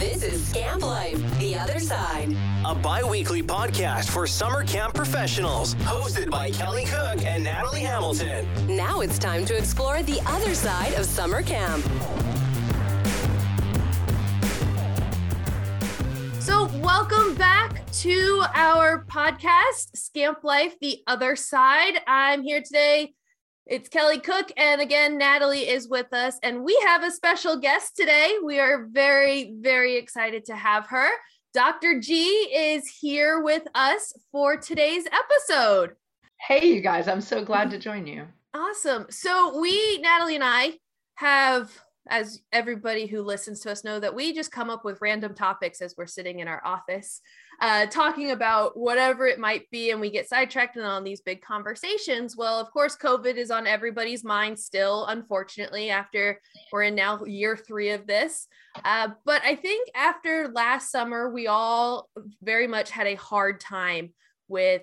This is Camp Life, the other side. A bi weekly podcast for summer camp professionals, hosted by Kelie Cook and Natalie Hamilton. Now it's time to explore the other side of summer camp. So, welcome back to our podcast, Scamp Life, the other side. I'm here today. It's Kelie Cook, and again, Natalie is with us, and we have a special guest today. We are very, very excited to have her. Dr. G is here with us for today's episode. Hey, you guys, I'm so glad to join you. Awesome. So, we, Natalie and I, have as everybody who listens to us know that we just come up with random topics as we're sitting in our office uh, talking about whatever it might be and we get sidetracked and on these big conversations well of course covid is on everybody's mind still unfortunately after we're in now year three of this uh, but i think after last summer we all very much had a hard time with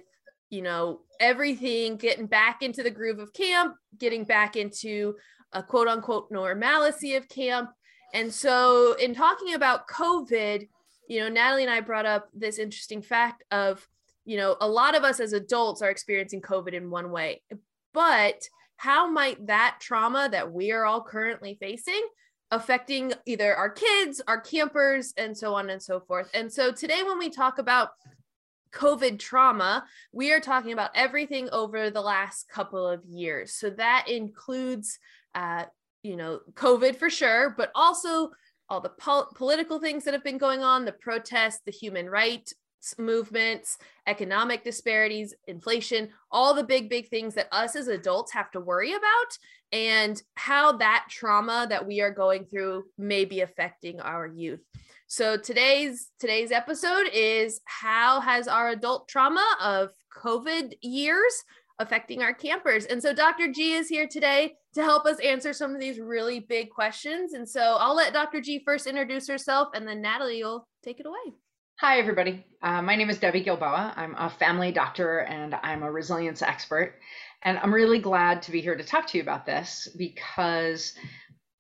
you know everything getting back into the groove of camp getting back into a quote unquote normalcy of camp. And so, in talking about COVID, you know, Natalie and I brought up this interesting fact of, you know, a lot of us as adults are experiencing COVID in one way, but how might that trauma that we are all currently facing affecting either our kids, our campers, and so on and so forth? And so, today, when we talk about COVID trauma, we are talking about everything over the last couple of years. So that includes uh, you know, COVID for sure, but also all the pol- political things that have been going on, the protests, the human rights movements, economic disparities, inflation, all the big, big things that us as adults have to worry about, and how that trauma that we are going through may be affecting our youth. So today's today's episode is how has our adult trauma of COVID years affecting our campers. And so Dr. G is here today to help us answer some of these really big questions. And so I'll let Dr. G first introduce herself and then Natalie will take it away. Hi, everybody. Uh, my name is Debbie Gilboa. I'm a family doctor and I'm a resilience expert. And I'm really glad to be here to talk to you about this because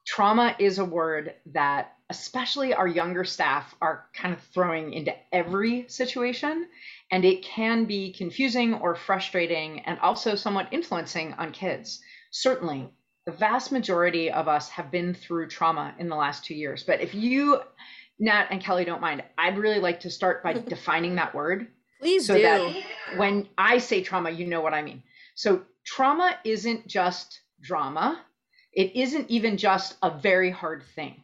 trauma is a word that especially our younger staff are kind of throwing into every situation and it can be confusing or frustrating and also somewhat influencing on kids. Certainly, the vast majority of us have been through trauma in the last two years. But if you, Nat and Kelie, don't mind, I'd really like to start by defining that word. Please so do. that when I say trauma, you know what I mean. So, trauma isn't just drama, it isn't even just a very hard thing.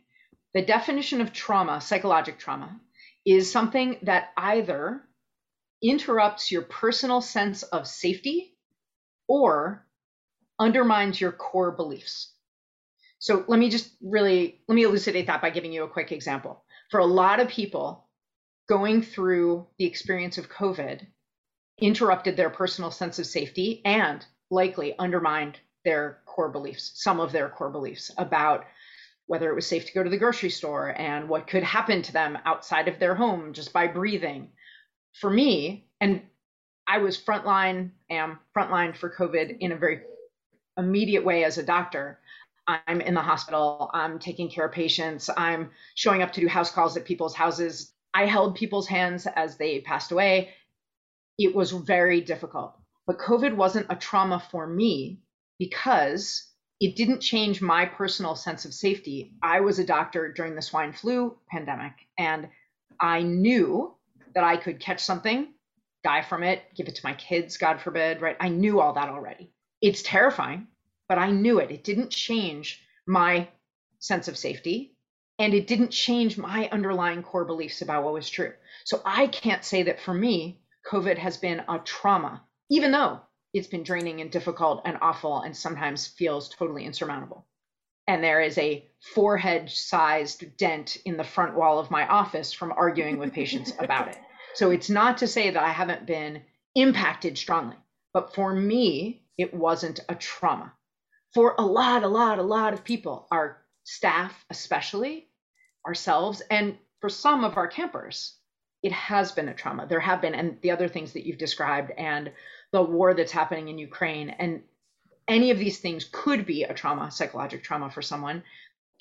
The definition of trauma, psychologic trauma, is something that either interrupts your personal sense of safety or undermines your core beliefs. So let me just really let me elucidate that by giving you a quick example. For a lot of people going through the experience of COVID interrupted their personal sense of safety and likely undermined their core beliefs, some of their core beliefs about whether it was safe to go to the grocery store and what could happen to them outside of their home just by breathing, for me, and I was frontline, am frontline for COVID in a very immediate way as a doctor. I'm in the hospital, I'm taking care of patients, I'm showing up to do house calls at people's houses. I held people's hands as they passed away. It was very difficult. But COVID wasn't a trauma for me because it didn't change my personal sense of safety. I was a doctor during the swine flu pandemic, and I knew that I could catch something, die from it, give it to my kids, God forbid, right? I knew all that already. It's terrifying, but I knew it. It didn't change my sense of safety and it didn't change my underlying core beliefs about what was true. So I can't say that for me, COVID has been a trauma, even though it's been draining and difficult and awful and sometimes feels totally insurmountable. And there is a forehead sized dent in the front wall of my office from arguing with patients about it. So it's not to say that I haven't been impacted strongly, but for me, it wasn't a trauma. For a lot, a lot, a lot of people, our staff, especially ourselves, and for some of our campers, it has been a trauma. There have been, and the other things that you've described, and the war that's happening in Ukraine, and any of these things could be a trauma, psychological trauma for someone.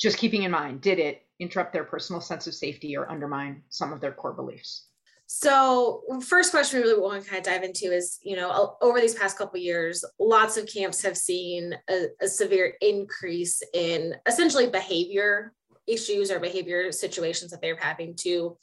Just keeping in mind, did it interrupt their personal sense of safety or undermine some of their core beliefs. So, first question we really want to kind of dive into is, you know, over these past couple years, lots of camps have seen a, a, severe increase in essentially behavior issues or behavior situations that they're having to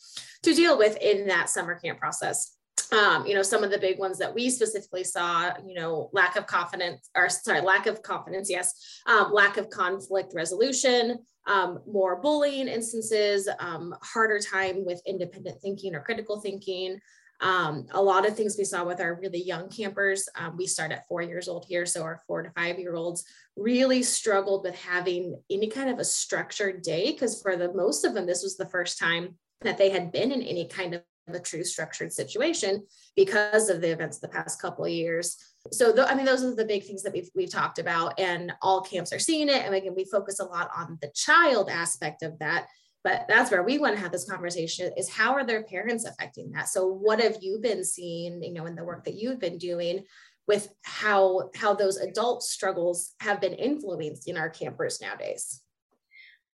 to deal with in that summer camp process um, you know, some of the big ones that we specifically saw, you know, lack of confidence, or sorry, lack of confidence, yes, um, lack of conflict resolution, um, more bullying instances, um, harder time with independent thinking or critical thinking. Um, a lot of things we saw with our really young campers. Um, we start at four years old here, so our four to five year olds really struggled with having any kind of a structured day because for the most of them, this was the first time that they had been in any kind of a true structured situation because of the events of the past couple of years. So, th- I mean, those are the big things that we've, we've talked about, and all camps are seeing it. And again, we focus a lot on the child aspect of that. But that's where we want to have this conversation is how are their parents affecting that? So, what have you been seeing, you know, in the work that you've been doing with how how those adult struggles have been influenced in our campers nowadays?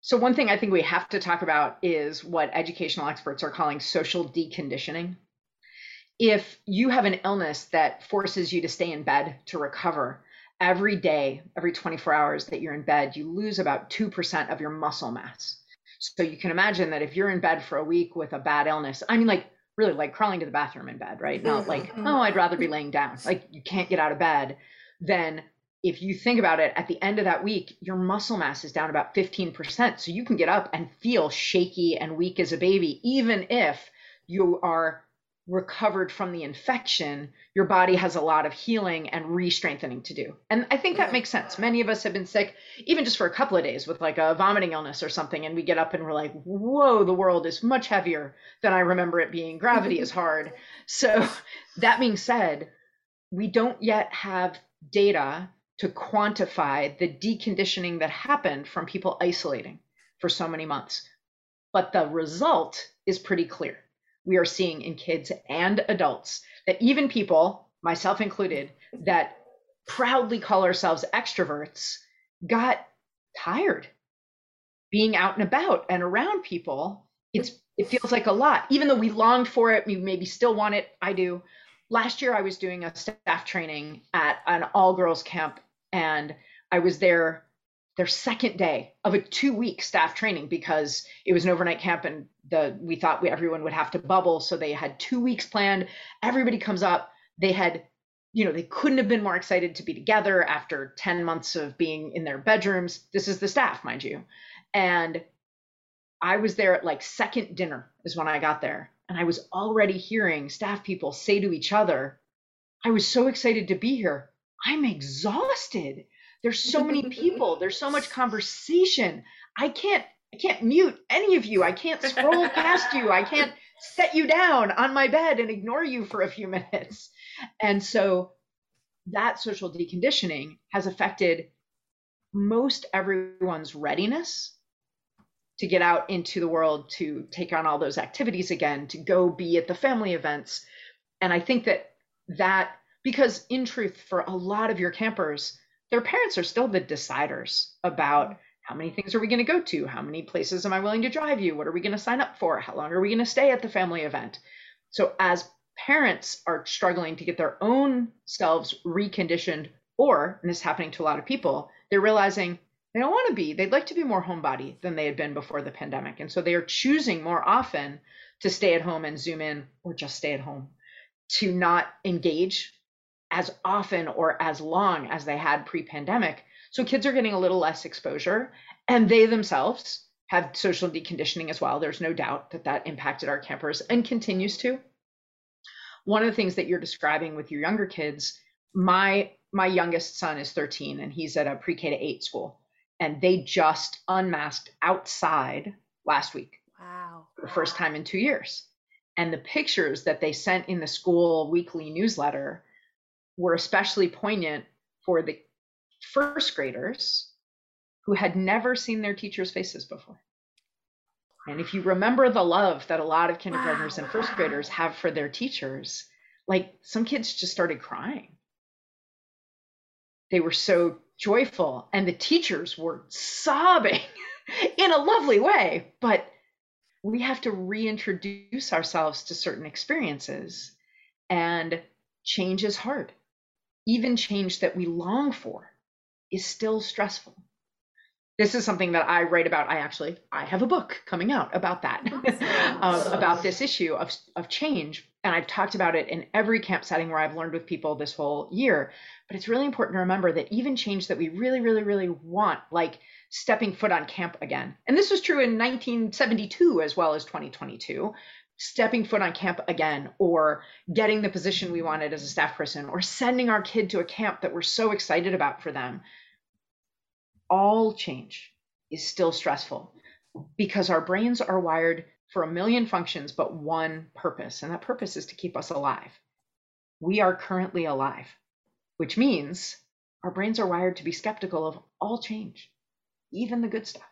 So, one thing I think we have to talk about is what educational experts are calling social deconditioning. If you have an illness that forces you to stay in bed to recover, every day, every 24 hours that you're in bed, you lose about 2% of your muscle mass. So, you can imagine that if you're in bed for a week with a bad illness, I mean, like really like crawling to the bathroom in bed, right? Not like, oh, I'd rather be laying down. Like, you can't get out of bed. Then if you think about it, at the end of that week, your muscle mass is down about 15%. So you can get up and feel shaky and weak as a baby, even if you are recovered from the infection, your body has a lot of healing and re-strengthening to do. And I think that mm-hmm. makes sense. Many of us have been sick even just for a couple of days with like a vomiting illness or something and we get up and we're like, "Whoa, the world is much heavier than I remember it being. Gravity is hard." So, that being said, we don't yet have data to quantify the deconditioning that happened from people isolating for so many months. But the result is pretty clear. We are seeing in kids and adults that even people, myself included, that proudly call ourselves extroverts got tired being out and about and around people. It's it feels like a lot, even though we longed for it. We maybe still want it. I do. Last year, I was doing a staff training at an all girls camp and I was there their second day of a two week staff training because it was an overnight camp and the we thought we, everyone would have to bubble so they had two weeks planned. Everybody comes up. They had you know they couldn't have been more excited to be together after 10 months of being in their bedrooms. This is the staff mind you. And i was there at like second dinner is when i got there and i was already hearing staff people say to each other i was so excited to be here I'm exhausted. There's so many people. There's so much conversation. I can't I can't mute any of you. I can't scroll past you. I can't set you down on my bed and ignore you for a few minutes. And so that social deconditioning has affected most everyone's readiness to get out into the world, to take on all those activities again, to go be at the family events. And I think that that because in truth for a lot of your campers their parents are still the deciders about mm-hmm. how many things are we going to go to? How many places am i willing to drive you? What are we going to sign up for? How long are we going to stay at the family event? So as parents are struggling to get their own selves reconditioned or and this is happening to a lot of people they're realizing they don't want to be they'd like to be more homebody than they had been before the pandemic. And so they are choosing more often to stay at home and zoom in or just stay at home to not engage as often or as long as they had pre pandemic. So kids are getting a little less exposure, and they themselves have social deconditioning as well. There's no doubt that that impacted our campers and continues to. One of the things that you're describing with your younger kids, my my youngest son is 13 and he's at a pre-K to 8 school and they just unmasked outside last week. Wow. For the first time in 2 years. And the pictures that they sent in the school weekly newsletter were especially poignant for the first graders who had never seen their teachers' faces before. And if you remember the love that a lot of kindergartners wow. and first graders have for their teachers, like some kids just started crying. They were so joyful, and the teachers were sobbing in a lovely way. But we have to reintroduce ourselves to certain experiences. And change is hard. Even change that we long for is still stressful this is something that I write about. I actually I have a book coming out about that, um, about this issue of of change, and I've talked about it in every camp setting where I've learned with people this whole year. But it's really important to remember that even change that we really, really, really want, like stepping foot on camp again, and this was true in 1972 as well as 2022. Stepping foot on camp again, or getting the position we wanted as a staff person, or sending our kid to a camp that we're so excited about for them all change is still stressful because our brains are wired for a million functions, but one purpose, and that purpose is to keep us alive. We are currently alive, which means our brains are wired to be skeptical of all change, even the good stuff.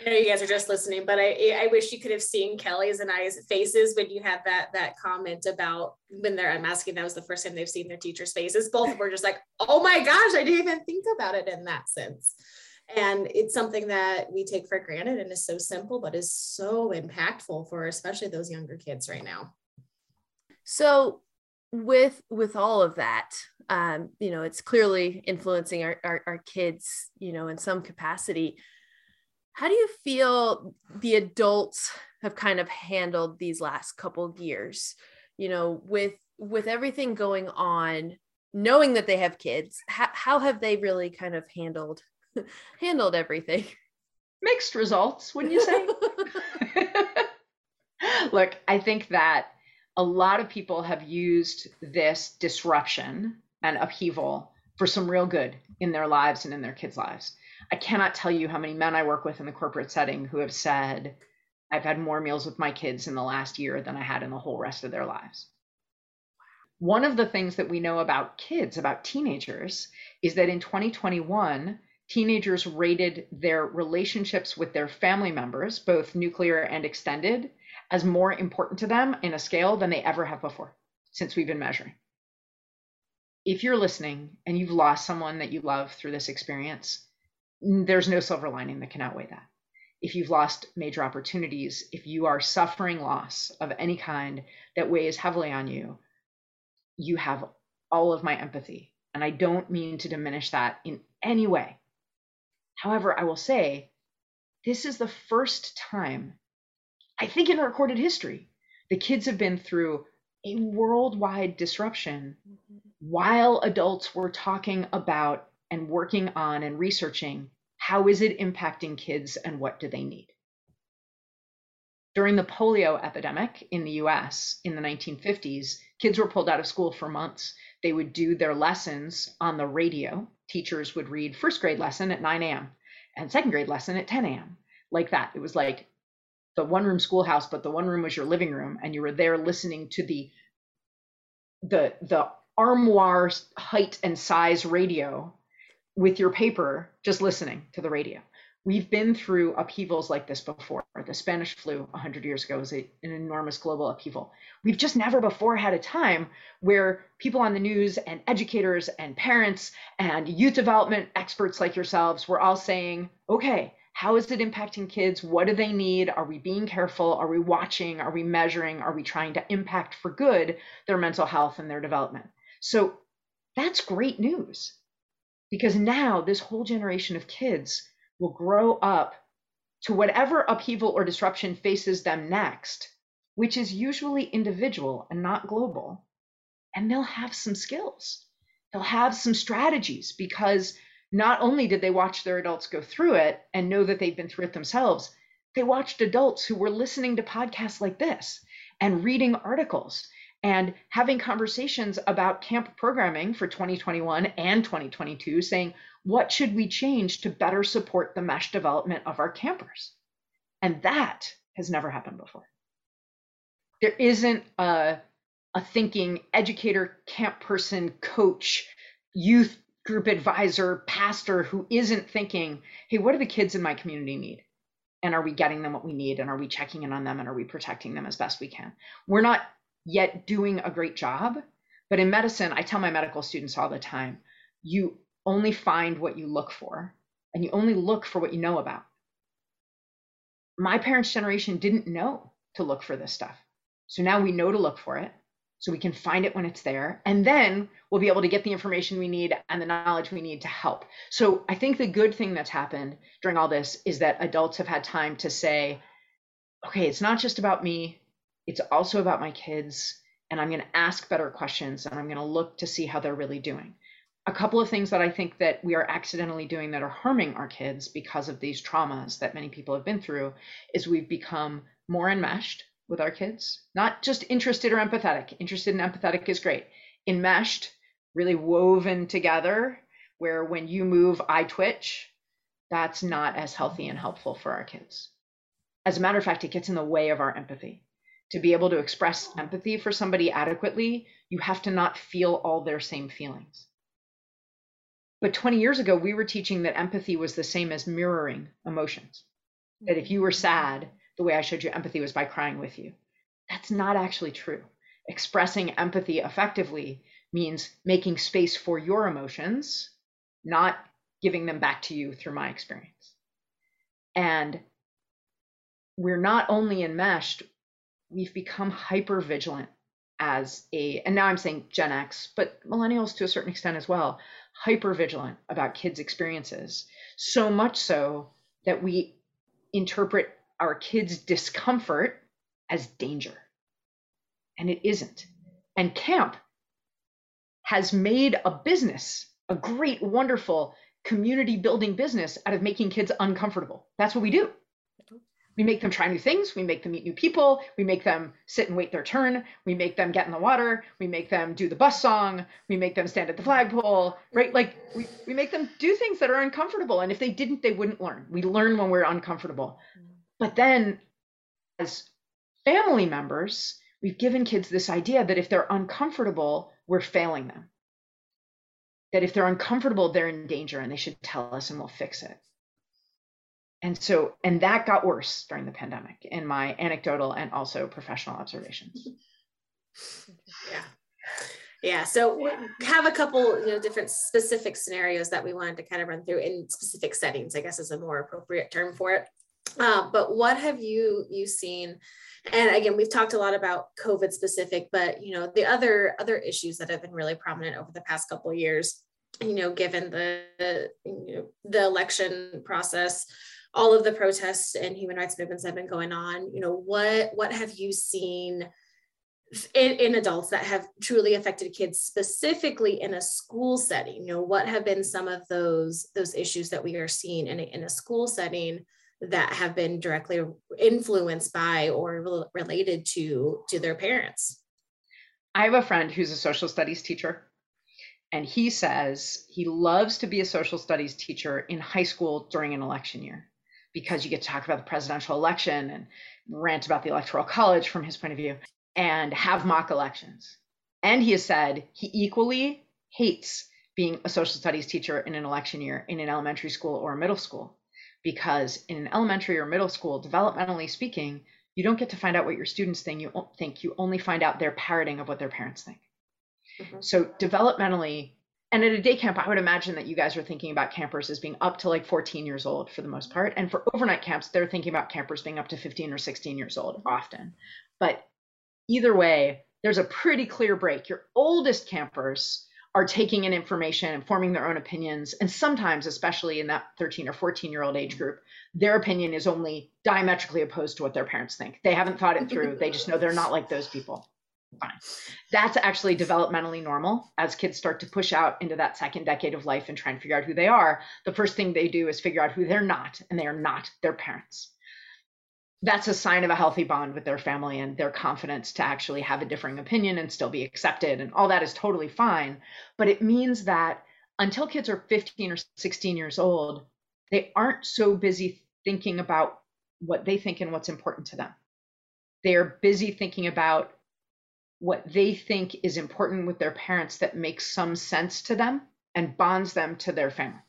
I know you guys are just listening, but I I wish you could have seen Kelie's and I's faces when you had that that comment about when they're unmasking. That was the first time they've seen their teacher's faces. Both were just like, "Oh my gosh, I didn't even think about it in that sense." And it's something that we take for granted and is so simple, but is so impactful for especially those younger kids right now. So, with with all of that, um, you know, it's clearly influencing our, our, our kids, you know, in some capacity how do you feel the adults have kind of handled these last couple years? You know, with with everything going on, knowing that they have kids, how, how have they really kind of handled handled everything? Mixed results, wouldn't you say? Look, I think that a lot of people have used this disruption and upheaval for some real good in their lives and in their kids' lives. I cannot tell you how many men I work with in the corporate setting who have said, I've had more meals with my kids in the last year than I had in the whole rest of their lives. One of the things that we know about kids, about teenagers, is that in 2021, teenagers rated their relationships with their family members, both nuclear and extended, as more important to them in a scale than they ever have before since we've been measuring. If you're listening and you've lost someone that you love through this experience, there's no silver lining that can outweigh that. If you've lost major opportunities, if you are suffering loss of any kind that weighs heavily on you, you have all of my empathy. And I don't mean to diminish that in any way. However, I will say this is the first time, I think in recorded history, the kids have been through a worldwide disruption mm-hmm. while adults were talking about and working on and researching how is it impacting kids and what do they need? During the polio epidemic in the US in the 1950s, kids were pulled out of school for months. They would do their lessons on the radio. Teachers would read first grade lesson at 9 a.m. and second grade lesson at 10 a.m. Like that. It was like the one room schoolhouse, but the one room was your living room, and you were there listening to the the the armoire height and size radio with your paper just listening to the radio. We've been through upheavals like this before. The Spanish flu 100 years ago was a, an enormous global upheaval. We've just never before had a time where people on the news and educators and parents and youth development experts like yourselves were all saying, okay, how is it impacting kids? What do they need? Are we being careful? Are we watching? Are we measuring? Are we trying to impact for good their mental health and their development? So that's great news because now this whole generation of kids will grow up to whatever upheaval or disruption faces them next, which is usually individual and not global. And they'll have some skills. They'll have some strategies because not only did they watch their adults go through it and know that they've been through it themselves, they watched adults who were listening to podcasts like this and reading articles and having conversations about camp programming for 2021 and 2022, saying, what should we change to better support the mesh development of our campers? And that has never happened before. There isn't a, a thinking educator, camp person, coach, youth group advisor, pastor who isn't thinking, hey, what do the kids in my community need? And are we getting them what we need? And are we checking in on them? And are we protecting them as best we can? We're not yet doing a great job. But in medicine, I tell my medical students all the time you only find what you look for. and you only look for what you know about. My parents' generation didn't know to look for this stuff. So now we know to look for it. So we can find it when it's there. And then we'll be able to get the information we need and the knowledge we need to help. So I think the good thing that's happened during all this is that adults have had time to say, okay, it's not just about me, it's also about my kids. And I'm going to ask better questions and I'm going to look to see how they're really doing a couple of things that I think that we are accidentally doing that are harming our kids because of these traumas that many people have been through is we've become more enmeshed with our kids, not just interested or empathetic. Interested and empathetic is great. Enmeshed, really woven together, where when you move, I twitch. That's not as healthy and helpful for our kids. As a matter of fact, it gets in the way of our empathy. To be able to express empathy for somebody adequately, you have to not feel all their same feelings but 20 years ago, we were teaching that empathy was the same as mirroring emotions. That if you were sad, the way I showed you empathy was by crying with you. That's not actually true. Expressing empathy effectively means making space for your emotions, not giving them back to you through my experience. And we're not only enmeshed, we've become hyper vigilant as a, and now I'm saying Gen X, but millennials to a certain extent as well, hyper vigilant about kids' experiences. So much so that we interpret our kids' discomfort as danger. And it isn't. And camp has made a business, a great, wonderful community building business out of making kids uncomfortable. That's what we do. We make them try new things. We make them meet new people. We make them sit and wait their turn. We make them get in the water. We make them do the bus song. We make them stand at the flagpole, right? Like we, we make them do things that are uncomfortable. And if they didn't, they wouldn't learn. We learn when we're uncomfortable. But then as family members, we've given kids this idea that if they're uncomfortable, we're failing them. That if they're uncomfortable, they're in danger and they should tell us and we'll fix it and so and that got worse during the pandemic in my anecdotal and also professional observations. Yeah. Yeah so we have a couple you know different specific scenarios that we wanted to kind of run through in specific settings i guess is a more appropriate term for it. Uh, but what have you you seen? And again we've talked a lot about covid specific but you know the other other issues that have been really prominent over the past couple of years you know given the you know, the election process all of the protests and human rights movements that have been going on you know what what have you seen in, in, adults that have truly affected kids specifically in a school setting? You know what have been some of those those issues that we are seeing in a, in a school setting that have been directly influenced by or re- related to to their parents? I have a friend who's a social studies teacher and he says he loves to be a social studies teacher in high school during an election year because you get to talk about the presidential election and rant about the electoral college from his point of view and have mock elections. And he has said he equally hates being a social studies teacher in an election year in an elementary school or a middle school because in an elementary or middle school developmentally speaking you don't get to find out what your students think you think you only find out their parroting of what their parents think mm-hmm. so developmentally and at a day camp, I would imagine that you guys are thinking about campers as being up to like 14 years old for the most part. And for overnight camps, they're thinking about campers being up to 15 or 16 years old often. But either way, there's a pretty clear break. Your oldest campers are taking in information and forming their own opinions. And sometimes, especially in that 13 or 14 year old age group, their opinion is only diametrically opposed to what their parents think. They haven't thought it through. they just know they're not like those people fine. That's actually developmentally normal. As kids start to push out into that second decade of life and try and figure out who they are, the first thing they do is figure out who they're not, and they are not their parents. That's a sign of a healthy bond with their family and their confidence to actually have a differing opinion and still be accepted. And all that is totally fine. But it means that until kids are 15 or 16 years old, they aren't so busy thinking about what they think and what's important to them. They are busy thinking about what they think is important with their parents that makes some sense to them and bonds them to their family.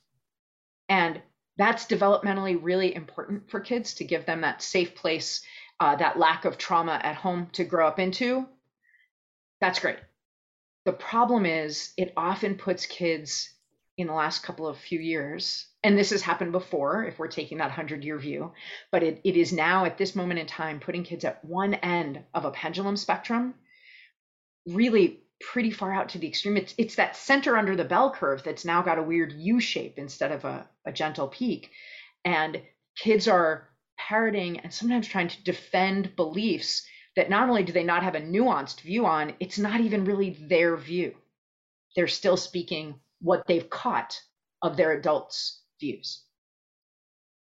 And that's developmentally really important for kids to give them that safe place, uh, that lack of trauma at home to grow up into. That's great. The problem is, it often puts kids in the last couple of few years and this has happened before if we're taking that 100 year view but it, it is now at this moment in time putting kids at one end of a pendulum spectrum really pretty far out to the extreme it's, it's that center under the bell curve that's now got a weird u shape instead of a, a gentle peak and kids are parroting and sometimes trying to defend beliefs that not only do they not have a nuanced view on it's not even really their view they're still speaking what they've caught of their adults views.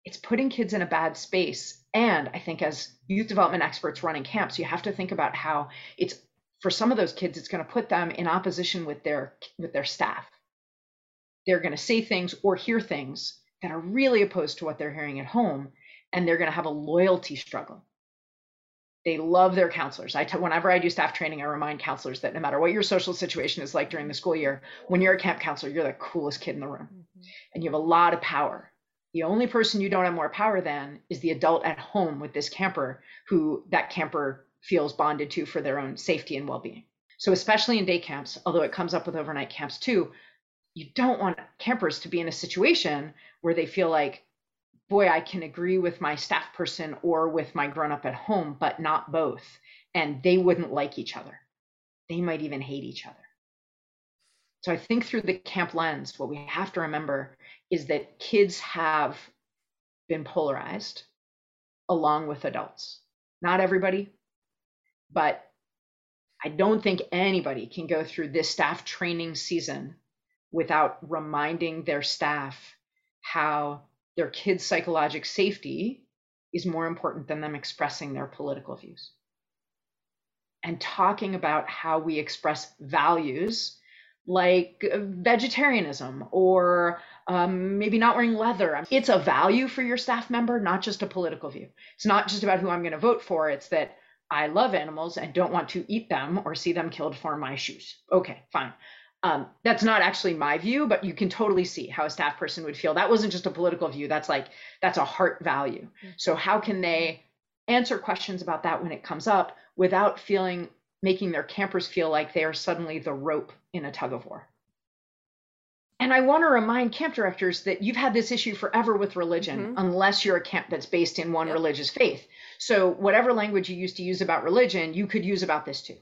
It's putting kids in a bad space. And I think as youth development experts running camps, you have to think about how it's for some of those kids, it's going to put them in opposition with their with their staff. They're going to say things or hear things that are really opposed to what they're hearing at home, and they're going to have a loyalty struggle. They love their counselors. I t- whenever I do staff training, I remind counselors that no matter what your social situation is like during the school year, when you're a camp counselor, you're the coolest kid in the room, mm-hmm. and you have a lot of power. The only person you don't have more power than is the adult at home with this camper who that camper feels bonded to for their own safety and well-being. So especially in day camps, although it comes up with overnight camps too, you don't want campers to be in a situation where they feel like boy, I can agree with my staff person or with my grown up at home, but not both. And they wouldn't like each other. They might even hate each other. So I think through the camp lens, what we have to remember is that kids have been polarized along with adults. Not everybody, but I don't think anybody can go through this staff training season without reminding their staff how their kids' psychological safety is more important than them expressing their political views. And talking about how we express values like vegetarianism or um, maybe not wearing leather. It's a value for your staff member, not just a political view. It's not just about who I'm going to vote for. It's that I love animals and don't want to eat them or see them killed for my shoes. Okay, fine. Um, that's not actually my view, but you can totally see how a staff person would feel. That wasn't just a political view. That's like that's a heart value. Mm-hmm. So how can they answer questions about that when it comes up without feeling making their campers feel like they are suddenly the rope in a tug of war? And I want to remind camp directors that you've had this issue forever with religion, mm-hmm. unless you're a camp that's based in one yep. religious faith. So whatever language you used to use about religion, you could use about this too.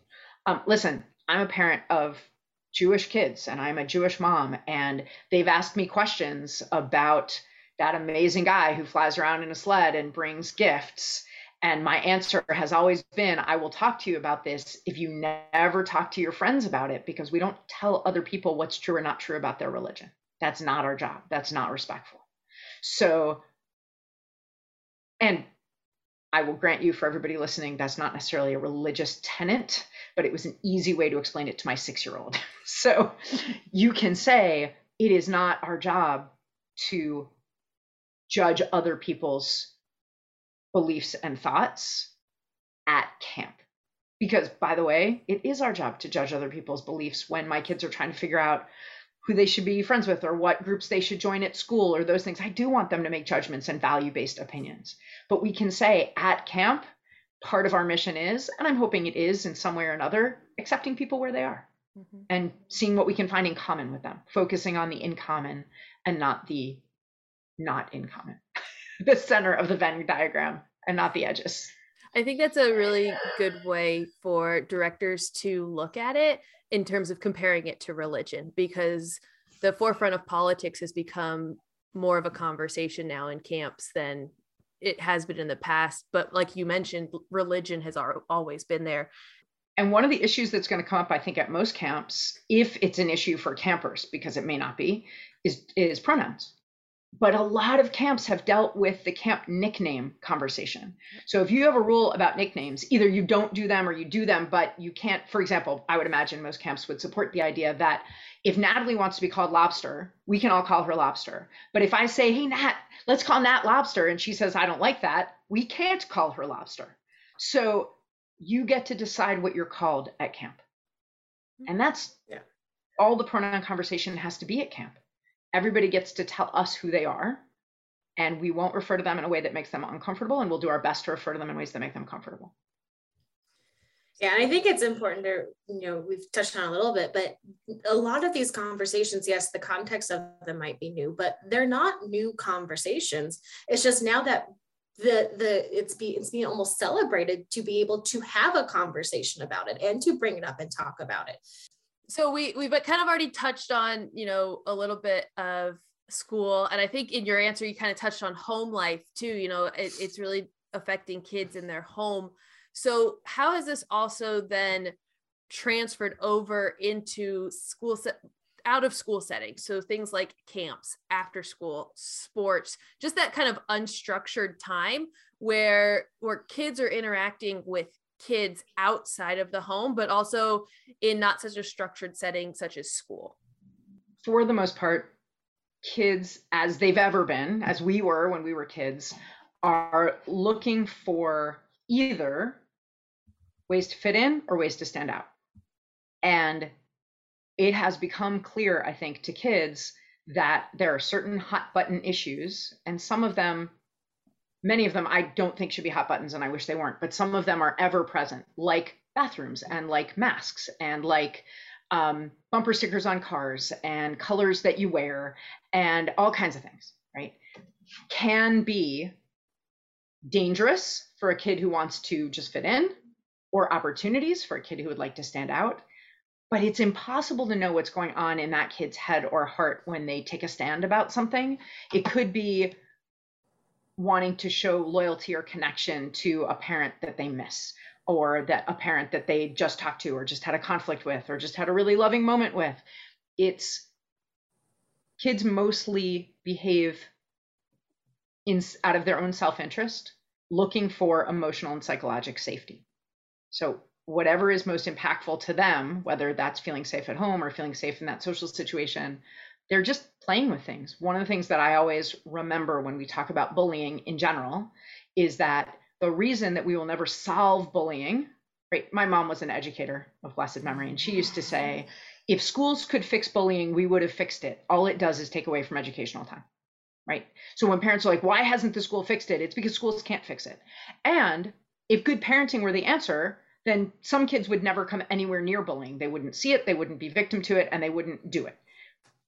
Um, listen, I'm a parent of Jewish kids and I'm a Jewish mom and they've asked me questions about that amazing guy who flies around in a sled and brings gifts. And my answer has always been I will talk to you about this if you never talk to your friends about it, because we don't tell other people what's true or not true about their religion. That's not our job. That's not respectful. So, and I will grant you for everybody listening, that's not necessarily a religious tenet, but it was an easy way to explain it to my six year old. so you can say it is not our job to judge other people's beliefs and thoughts at camp. Because, by the way, it is our job to judge other people's beliefs when my kids are trying to figure out who they should be friends with or what groups they should join at school or those things. I do want them to make judgments and value based opinions. But we can say at camp, part of our mission is, and I'm hoping it is in some way or another, accepting people where they are mm-hmm. and seeing what we can find in common with them, focusing on the in common and not the not in common, the center of the Venn diagram and not the edges. I think that's a really good way for directors to look at it in terms of comparing it to religion because the forefront of politics has become more of a conversation now in camps than it has been in the past. But like you mentioned religion has always been there. And one of the issues that's going to come up i think at most camps if it's an issue for campers because it may not be is is pronouns but a lot of camps have dealt with the camp nickname conversation. So if you have a rule about nicknames, either you don't do them or you do them, but you can't, for example, I would imagine most camps would support the idea that if Natalie wants to be called Lobster, we can all call her Lobster. But if I say, hey, Nat, let's call Nat Lobster, and she says, I don't like that, we can't call her Lobster. So you get to decide what you're called at camp. And that's yeah. all the pronoun conversation has to be at camp everybody gets to tell us who they are and we won't refer to them in a way that makes them uncomfortable and we'll do our best to refer to them in ways that make them comfortable Yeah, and I think it's important to, you know, we've touched on a little bit, but a lot of these conversations, yes, the context of them might be new, but they're not new conversations. It's just now that the the it's be it's being almost celebrated to be able to have a conversation about it and to bring it up and talk about it. So we we've kind of already touched on, you know, a little bit of school and I think in your answer you kind of touched on home life too, you know, it, it's really affecting kids in their home so, how has this also then transferred over into school set? out of school settings so things like camps after school sports just that kind of unstructured time where where kids are interacting with kids outside of the home but also in not such a structured setting such as school for the most part kids as they've ever been as we were when we were kids are looking for either ways to fit in or ways to stand out. And it has become clear, I think, to kids that there are certain hot button issues, and some of them, many of them, I don't think should be hot buttons, and I wish they weren't, but some of them are ever present, like bathrooms and like masks and like um, bumper stickers on cars and colors that you wear and all kinds of things, right? Can be dangerous for a kid who wants to just fit in or opportunities for a kid who would like to stand out. But it's impossible to know what's going on in that kid's head or heart when they take a stand about something. It could be wanting to show loyalty or connection to a parent that they miss or that a parent that they just talked to or just had a conflict with or just had a really loving moment with. It's kids mostly behave in out of their own self-interest looking for emotional and psychological safety. So, whatever is most impactful to them, whether that's feeling safe at home or feeling safe in that social situation, they're just playing with things. One of the things that I always remember when we talk about bullying in general is that the reason that we will never solve bullying, right? My mom was an educator of blessed memory, and she used to say, if schools could fix bullying, we would have fixed it. All it does is take away from educational time, right? So when parents are like, why hasn't the school fixed it? It's because schools can't fix it. And if good parenting were the answer, then some kids would never come anywhere near bullying. They wouldn't see it, they wouldn't be victim to it, and they wouldn't do it.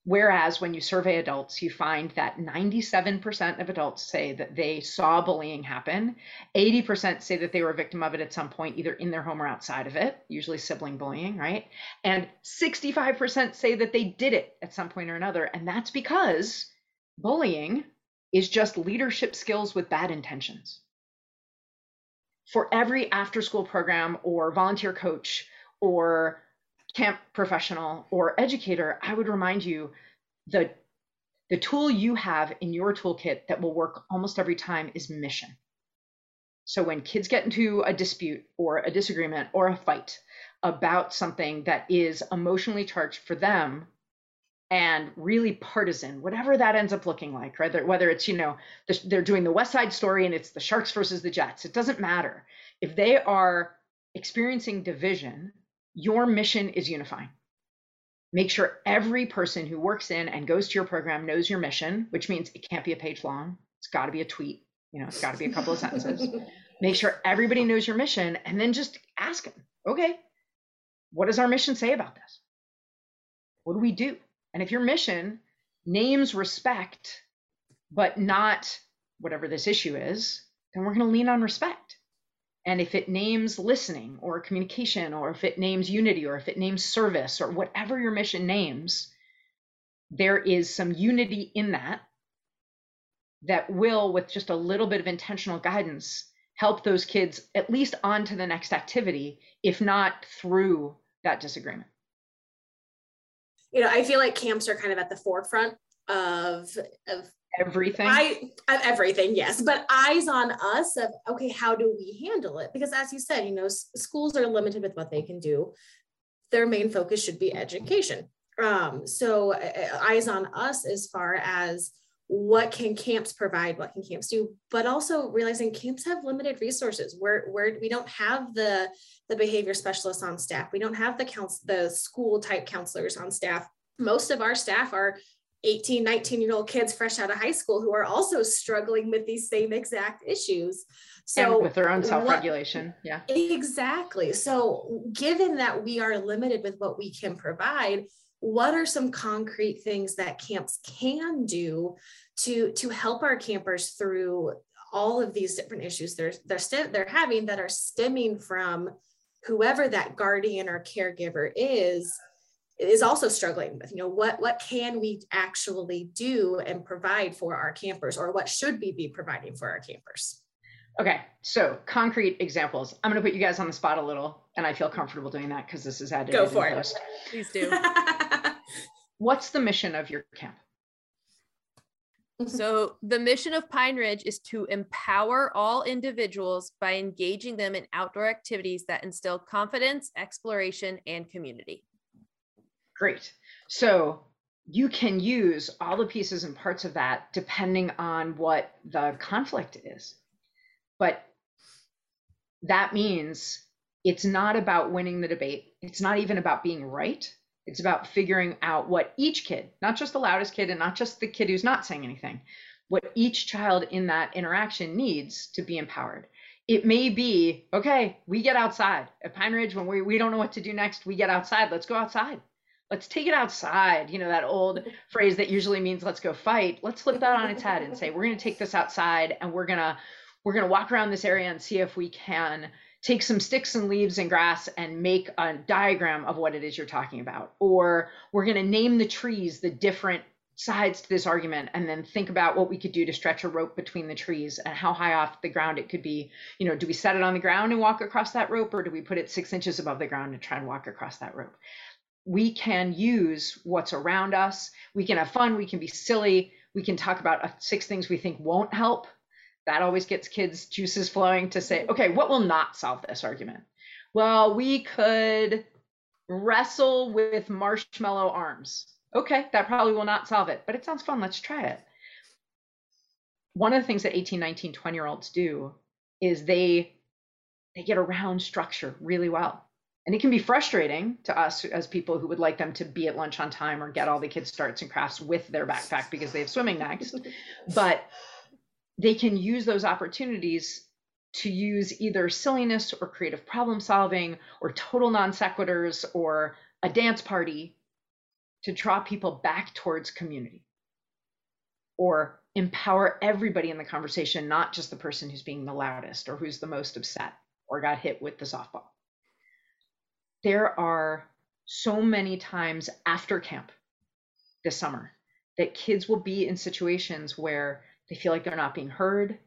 Whereas when you survey adults, you find that 97% of adults say that they saw bullying happen. 80% say that they were a victim of it at some point, either in their home or outside of it, usually sibling bullying, right? And 65% say that they did it at some point or another. And that's because bullying is just leadership skills with bad intentions for every after school program or volunteer coach or camp professional or educator, I would remind you the the tool you have in your toolkit that will work almost every time is mission. So when kids get into a dispute or a disagreement or a fight about something that is emotionally charged for them and really partisan, whatever that ends up looking like, right? Whether it's, you know, they're doing the West Side story and it's the Sharks versus the Jets, it doesn't matter. If they are experiencing division, your mission is unifying. Make sure every person who works in and goes to your program knows your mission, which means it can't be a page long. It's got to be a tweet. You know, it's got to be a couple of sentences. Make sure everybody knows your mission and then just ask them, okay, what does our mission say about this? What do we do? And if your mission names respect, but not whatever this issue is, then we're going to lean on respect. And if it names listening or communication, or if it names unity, or if it names service, or whatever your mission names, there is some unity in that that will, with just a little bit of intentional guidance, help those kids at least on to the next activity, if not through that disagreement. You know, I feel like camps are kind of at the forefront of of everything. I everything, yes, but eyes on us of okay, how do we handle it? Because as you said, you know, s- schools are limited with what they can do. Their main focus should be education. Um, so uh, eyes on us as far as what can camps provide what can camps do but also realizing camps have limited resources where where we don't have the the behavior specialists on staff we don't have the counsel the school type counselors on staff most of our staff are 18, 19 year old kids fresh out of high school who are also struggling with these same exact issues. So and with their own self-regulation. Yeah. Exactly. So given that we are limited with what we can provide, what are some concrete things that camps can do to to help our campers through all of these different issues they're they're st- they're having that are stemming from whoever that guardian or caregiver is is also struggling with you know what what can we actually do and provide for our campers or what should we be providing for our campers? Okay so concrete examples. I'm going to put you guys on the spot a little and i feel comfortable doing that because this is added go for it. post. please do. What's the mission of your camp? So, the mission of Pine Ridge is to empower all individuals by engaging them in outdoor activities that instill confidence, exploration, and community. Great. So, you can use all the pieces and parts of that depending on what the conflict is. But that means it's not about winning the debate, it's not even about being right. It's about figuring out what each kid, not just the loudest kid and not just the kid who's not saying anything, what each child in that interaction needs to be empowered. It may be, okay, we get outside at Pine Ridge when we, we don't know what to do next, we get outside. Let's go outside. Let's take it outside. You know, that old phrase that usually means let's go fight. Let's flip that on its head and say, we're going to take this outside and we're going to we're going to walk around this area and see if we can take some sticks and leaves and grass and make a diagram of what it is you're talking about. Or we're going to name the trees the different sides to this argument and then think about what we could do to stretch a rope between the trees and how high off the ground it could be. You know, do we set it on the ground and walk across that rope or do we put it six inches above the ground and try and walk across that rope? We can use what's around us. We can have fun. We can be silly. We can talk about uh, six things we think won't help that always gets kids juices flowing to say, okay, what will not solve this argument? Well, we could wrestle with marshmallow arms. Okay, that probably will not solve it, but it sounds fun. Let's try it. One of the things that 18, 19, 20 year olds do is they they get around structure really well. And it can be frustrating to us as people who would like them to be at lunch on time or get all the kids starts and crafts with their backpack because they have swimming next. but they can use those opportunities to use either silliness or creative problem solving or total non sequiturs or a dance party to draw people back towards community or empower everybody in the conversation, not just the person who's being the loudest or who's the most upset or got hit with the softball. There are so many times after camp this summer that kids will be in situations where they feel like they're not being heard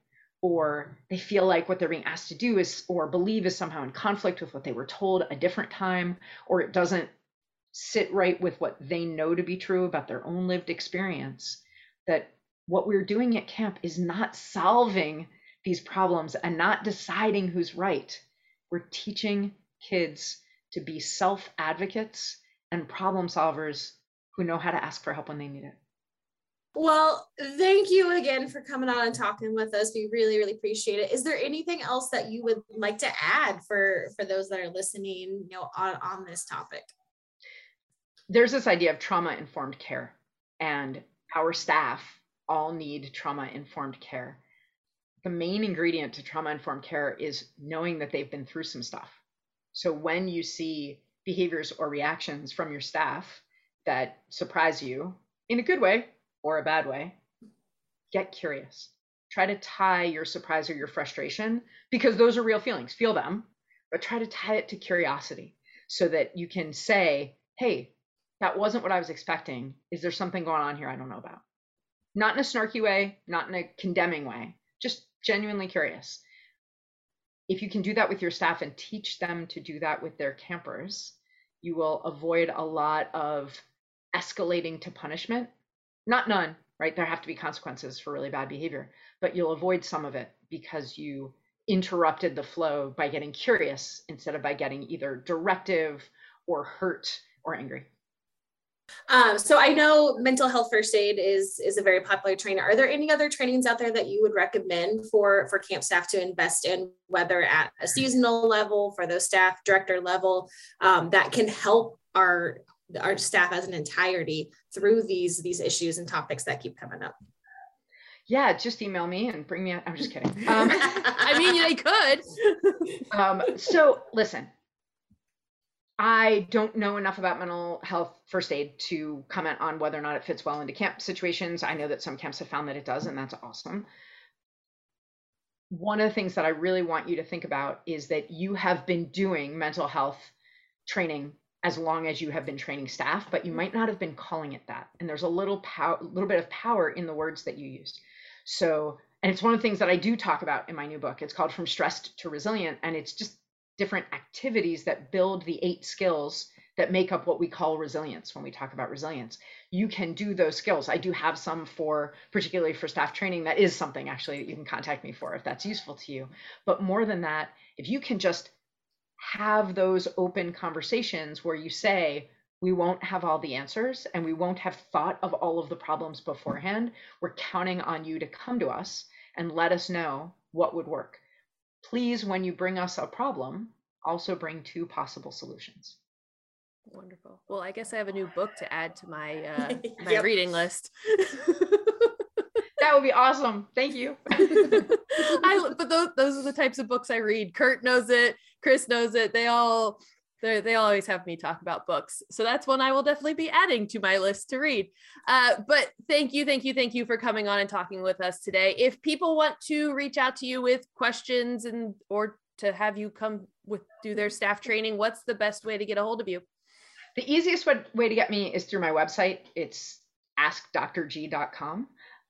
or they feel like what they're being asked to do is or believe is somehow in conflict with what they were told a different time or it doesn't sit right with what they know to be true about their own lived experience that what we're doing at camp is not solving these problems and not deciding who's right. We're teaching kids to be self advocates and problem solvers who know how to ask for help when they need it well, thank you again for coming on and talking with us. We really, really appreciate it. Is there anything else that you would like to add for for those that are listening, you know, on, on this topic? There's this idea of trauma informed care, and our staff all need trauma informed care. The main ingredient to trauma informed care is knowing that they've been through some stuff. So when you see behaviors or reactions from your staff that surprise you in a good way or a bad way, get curious. Try to tie your surprise or your frustration because those are real feelings. Feel them, but try to tie it to curiosity so that you can say, hey, that wasn't what I was expecting. Is there something going on here I don't know about? Not in a snarky way, not in a condemning way, just genuinely curious. If you can do that with your staff and teach them to do that with their campers, you will avoid a lot of escalating to punishment not none, right? There have to be consequences for really bad behavior, but you'll avoid some of it because you interrupted the flow by getting curious instead of by getting either directive or hurt or angry. Um, so I know mental health first aid is is a very popular training. Are there any other trainings out there that you would recommend for for camp staff to invest in, whether at a seasonal level for those staff, director level, um, that can help our our staff as an entirety through these these issues and topics that keep coming up yeah, just email me and bring me. A, I'm just kidding. Um, I mean, they could. um, so listen, I don't know enough about mental health first aid to comment on whether or not it fits well into camp situations. I know that some camps have found that it does, and that's awesome. One of the things that I really want you to think about is that you have been doing mental health training as long as you have been training staff, but you mm-hmm. might not have been calling it that. And there's a little power, little bit of power in the words that you use. So, and it's one of the things that I do talk about in my new book. It's called From Stressed to Resilient, and it's just different activities that build the eight skills that make up what we call resilience when we talk about resilience. You can do those skills. I do have some for, particularly for staff training. That is something actually that you can contact me for if that's useful to you. But more than that, if you can just have those open conversations where you say, we won't have all the answers and we won't have thought of all of the problems beforehand. We're counting on you to come to us and let us know what would work. Please, when you bring us a problem, also bring two possible solutions. Wonderful. Well, I guess I have a new book to add to my uh, my yep. reading list. that would be awesome. Thank you. I but those those are the types of books I read. Kurt knows it. Chris knows it. They all they they always have me talk about books. So that's one I will definitely be adding to my list to read. Uh, but thank you, thank you, thank you for coming on and talking with us today. If people want to reach out to you with questions and or to have you come with do their staff training, what's the best way to get a hold of you? The easiest way to get me is through my website. It's askdoctorg.com.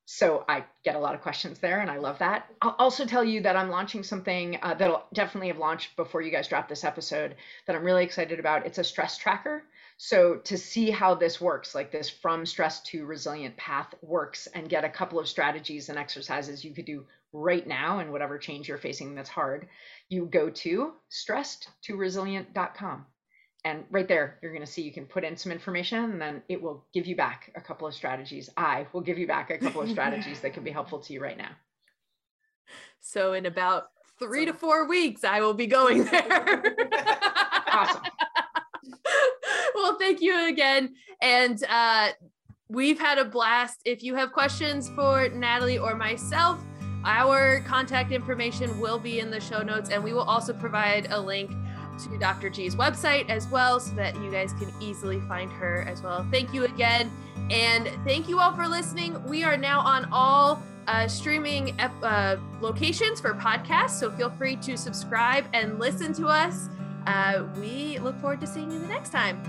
So I get a lot of questions there, and I love that. I'll also tell you that I'm launching something uh, that'll definitely have launched before you guys drop this episode that I'm really excited about. It's a stress tracker. So to see how this works, like this from stress to resilient path works, and get a couple of strategies and exercises you could do right now and whatever change you're facing that's hard, you go to stressed to resilient.com and right there you're going to see you can put in some information and then it will give you back a couple of strategies. I will give you back a couple of strategies that can be helpful to you right now. So in about three so. to four weeks i will be going there. Awesome. Well thank you again and uh, we've had a blast. If you have questions for natalie or myself our contact information will be in the show notes and we will also provide a link to Dr. G's website as well so that you guys can easily find her as well. Thank you again. And thank you all for listening. We are now on all uh, streaming ep- uh, locations for podcasts. So feel free to subscribe and listen to us. Uh, we look forward to seeing you the next time.